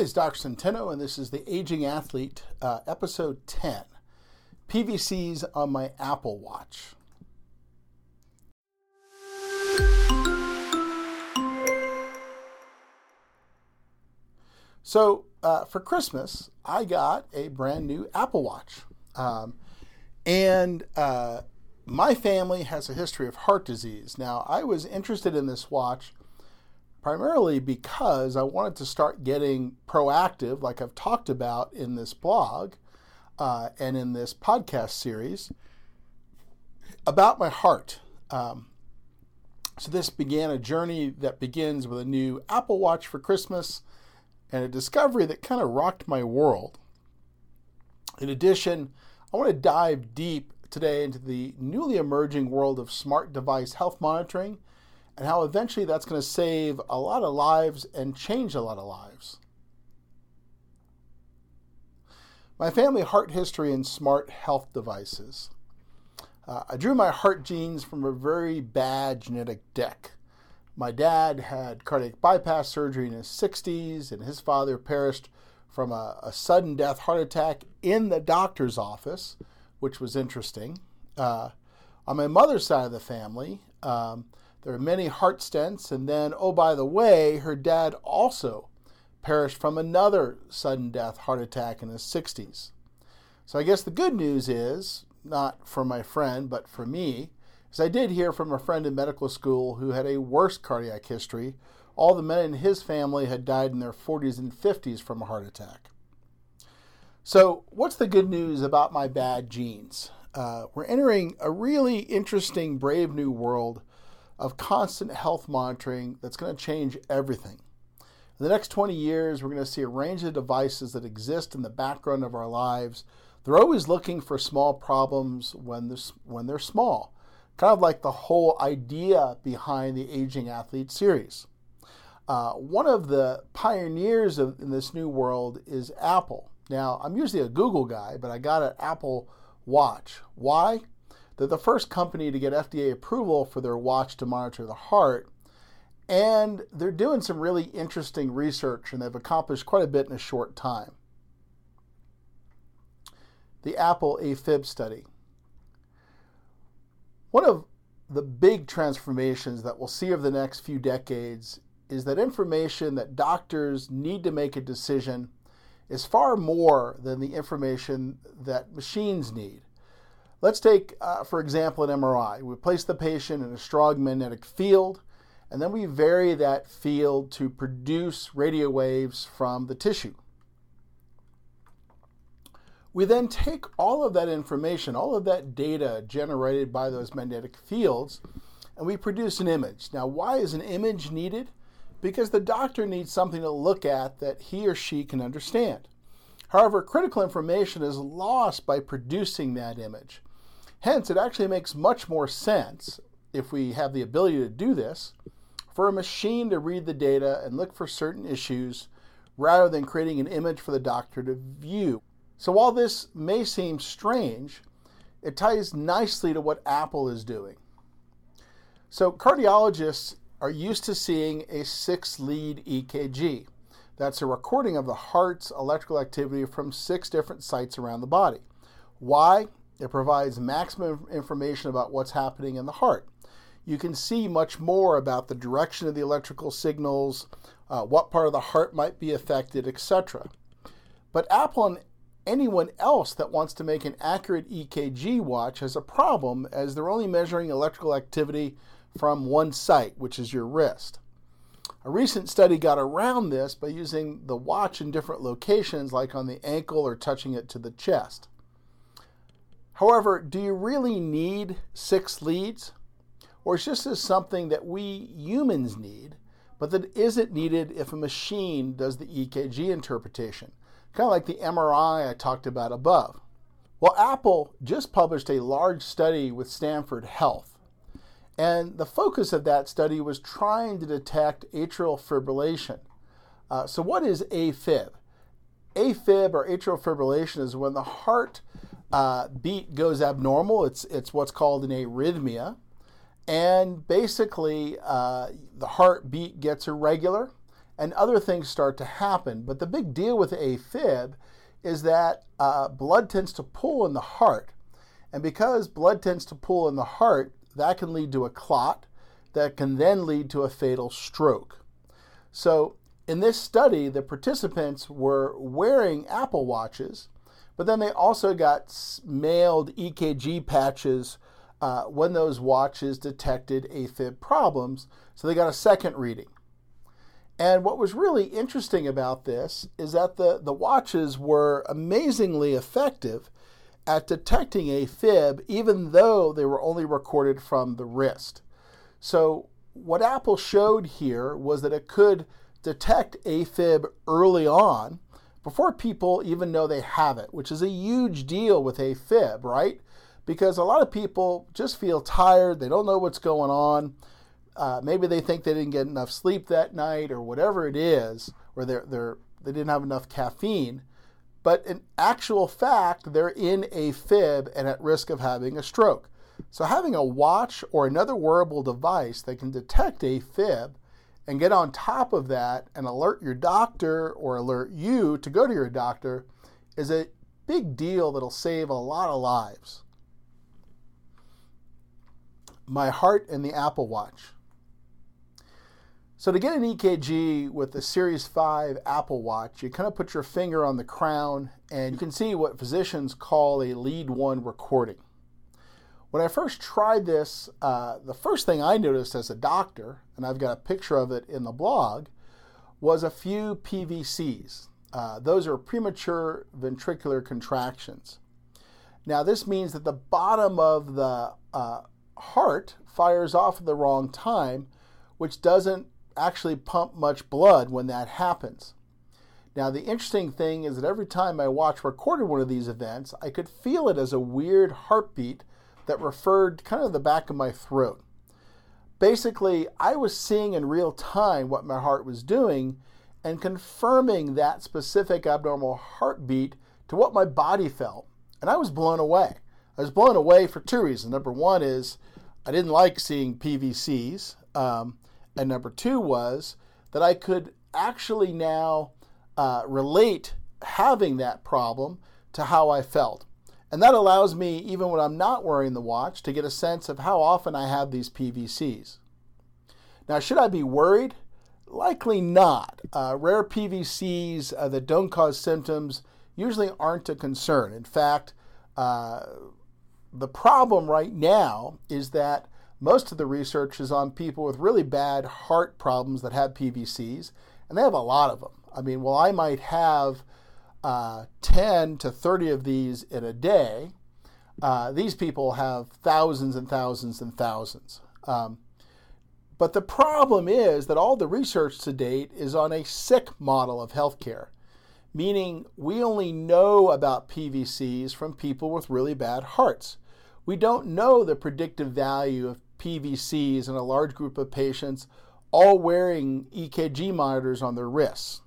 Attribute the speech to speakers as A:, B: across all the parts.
A: is Dr. Centeno, and this is the Aging Athlete, uh, episode 10 PVCs on my Apple Watch. So, uh, for Christmas, I got a brand new Apple Watch. Um, and uh, my family has a history of heart disease. Now, I was interested in this watch primarily because I wanted to start getting proactive, like I've talked about in this blog uh, and in this podcast series, about my heart. Um, so, this began a journey that begins with a new Apple Watch for Christmas and a discovery that kind of rocked my world. In addition, I want to dive deep today into the newly emerging world of smart device health monitoring and how eventually that's going to save a lot of lives and change a lot of lives. My family heart history and smart health devices. Uh, I drew my heart genes from a very bad genetic deck. My dad had cardiac bypass surgery in his 60s, and his father perished from a, a sudden death heart attack in the doctor's office, which was interesting. Uh, on my mother's side of the family, um, there are many heart stents, and then, oh, by the way, her dad also perished from another sudden death heart attack in his 60s. So I guess the good news is, not for my friend, but for me, is I did hear from a friend in medical school who had a worse cardiac history. All the men in his family had died in their 40s and 50s from a heart attack. So, what's the good news about my bad genes? Uh, we're entering a really interesting, brave new world of constant health monitoring that's going to change everything. In the next 20 years, we're going to see a range of devices that exist in the background of our lives. They're always looking for small problems when they're, when they're small, kind of like the whole idea behind the Aging Athlete series. Uh, one of the pioneers of, in this new world is Apple. Now, I'm usually a Google guy, but I got an Apple Watch. Why? They're the first company to get FDA approval for their watch to monitor the heart. And they're doing some really interesting research, and they've accomplished quite a bit in a short time. The Apple AFib study. One of the big transformations that we'll see over the next few decades is that information that doctors need to make a decision is far more than the information that machines need. Let's take, uh, for example, an MRI. We place the patient in a strong magnetic field, and then we vary that field to produce radio waves from the tissue. We then take all of that information, all of that data generated by those magnetic fields, and we produce an image. Now, why is an image needed? Because the doctor needs something to look at that he or she can understand. However, critical information is lost by producing that image. Hence, it actually makes much more sense, if we have the ability to do this, for a machine to read the data and look for certain issues rather than creating an image for the doctor to view. So, while this may seem strange, it ties nicely to what Apple is doing. So, cardiologists are used to seeing a six lead EKG. That's a recording of the heart's electrical activity from six different sites around the body. Why? It provides maximum information about what's happening in the heart. You can see much more about the direction of the electrical signals, uh, what part of the heart might be affected, etc. But Apple and anyone else that wants to make an accurate EKG watch has a problem as they're only measuring electrical activity from one site, which is your wrist. A recent study got around this by using the watch in different locations, like on the ankle or touching it to the chest. However, do you really need six leads? Or is this just something that we humans need, but that isn't needed if a machine does the EKG interpretation? Kind of like the MRI I talked about above. Well, Apple just published a large study with Stanford Health. And the focus of that study was trying to detect atrial fibrillation. Uh, so, what is AFib? AFib or atrial fibrillation is when the heart uh, beat goes abnormal. It's it's what's called an arrhythmia, and basically uh, the heartbeat gets irregular, and other things start to happen. But the big deal with AFib is that uh, blood tends to pool in the heart. And because blood tends to pool in the heart, that can lead to a clot that can then lead to a fatal stroke. So, in this study, the participants were wearing Apple Watches, but then they also got mailed EKG patches uh, when those watches detected AFib problems. So, they got a second reading. And what was really interesting about this is that the, the watches were amazingly effective at detecting AFib, even though they were only recorded from the wrist. So, what Apple showed here was that it could detect AFib early on before people even know they have it, which is a huge deal with AFib, right? Because a lot of people just feel tired, they don't know what's going on. Uh, maybe they think they didn't get enough sleep that night or whatever it is, or they're, they're, they didn't have enough caffeine. But in actual fact, they're in AFib and at risk of having a stroke. So, having a watch or another wearable device that can detect AFib and get on top of that and alert your doctor or alert you to go to your doctor is a big deal that'll save a lot of lives. My heart and the Apple Watch. So to get an EKG with the Series 5 Apple Watch, you kind of put your finger on the crown and you can see what physicians call a lead one recording. When I first tried this, uh, the first thing I noticed as a doctor, and I've got a picture of it in the blog, was a few PVCs. Uh, those are premature ventricular contractions. Now, this means that the bottom of the uh, heart fires off at the wrong time, which doesn't actually pump much blood when that happens. Now, the interesting thing is that every time my watch recorded one of these events, I could feel it as a weird heartbeat that referred kind of the back of my throat. Basically, I was seeing in real time what my heart was doing and confirming that specific abnormal heartbeat to what my body felt. And I was blown away. I was blown away for two reasons. Number one is I didn't like seeing PVCs. Um, and number two was that I could actually now uh, relate having that problem to how I felt. And that allows me, even when I'm not wearing the watch, to get a sense of how often I have these PVCs. Now, should I be worried? Likely not. Uh, rare PVCs uh, that don't cause symptoms usually aren't a concern. In fact, uh, the problem right now is that most of the research is on people with really bad heart problems that have PVCs, and they have a lot of them. I mean, well, I might have uh, 10 to 30 of these in a day. Uh, these people have thousands and thousands and thousands. Um, but the problem is that all the research to date is on a sick model of healthcare, meaning we only know about PVCs from people with really bad hearts. We don't know the predictive value of PVCs in a large group of patients, all wearing EKG monitors on their wrists.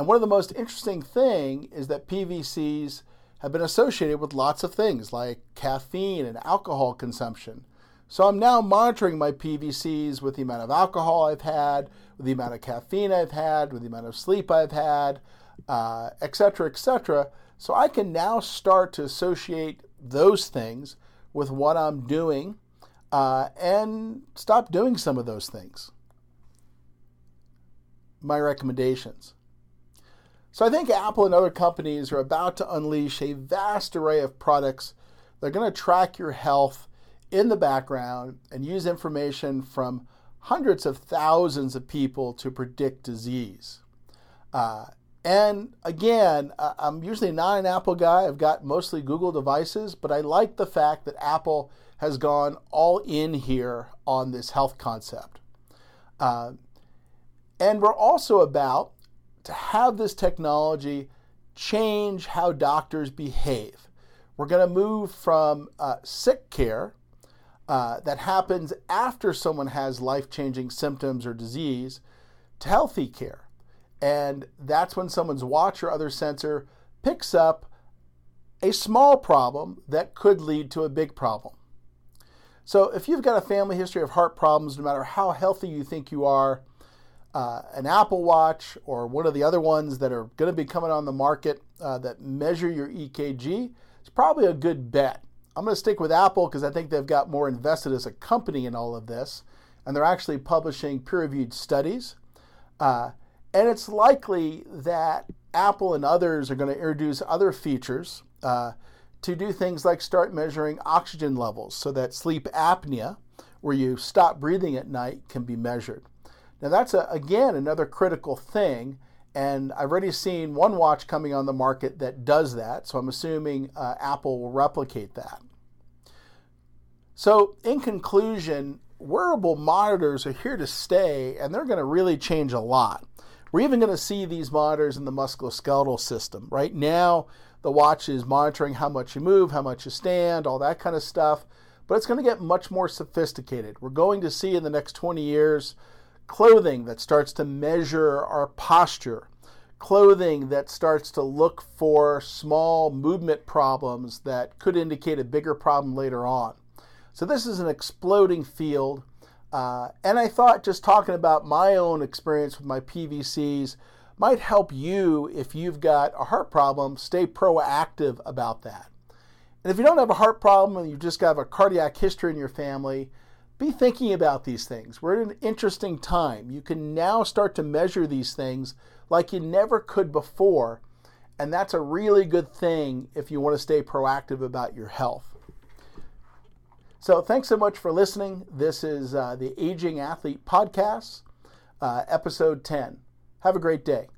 A: And one of the most interesting thing is that PVCs have been associated with lots of things like caffeine and alcohol consumption. So I'm now monitoring my PVCs with the amount of alcohol I've had, with the amount of caffeine I've had, with the amount of sleep I've had, uh, et cetera, et cetera. So I can now start to associate those things with what I'm doing uh, and stop doing some of those things. My recommendations. So I think Apple and other companies are about to unleash a vast array of products that are going to track your health in the background and use information from hundreds of thousands of people to predict disease. Uh, and again, I'm usually not an Apple guy. I've got mostly Google devices, but I like the fact that Apple has gone all in here on this health concept. Uh, and we're also about to have this technology change how doctors behave. We're going to move from uh, sick care uh, that happens after someone has life changing symptoms or disease to healthy care. And that's when someone's watch or other sensor picks up a small problem that could lead to a big problem. So if you've got a family history of heart problems, no matter how healthy you think you are, uh, an Apple Watch or one of the other ones that are going to be coming on the market uh, that measure your EKG, it's probably a good bet. I'm going to stick with Apple because I think they've got more invested as a company in all of this, and they're actually publishing peer reviewed studies. Uh, and it's likely that Apple and others are going to introduce other features uh, to do things like start measuring oxygen levels so that sleep apnea, where you stop breathing at night, can be measured. Now, that's a, again another critical thing, and I've already seen one watch coming on the market that does that, so I'm assuming uh, Apple will replicate that. So, in conclusion, wearable monitors are here to stay, and they're going to really change a lot. We're even going to see these monitors in the musculoskeletal system. Right now, the watch is monitoring how much you move, how much you stand, all that kind of stuff, but it's going to get much more sophisticated. We're going to see in the next 20 years clothing that starts to measure our posture, clothing that starts to look for small movement problems that could indicate a bigger problem later on. So, this is an exploding field. Uh, and I thought just talking about my own experience with my PVCs might help you if you've got a heart problem, stay proactive about that. And if you don't have a heart problem and you just got a cardiac history in your family, be thinking about these things. We're at an interesting time. You can now start to measure these things like you never could before. And that's a really good thing if you want to stay proactive about your health. So, thanks so much for listening. This is uh, the Aging Athlete Podcast, uh, episode 10. Have a great day.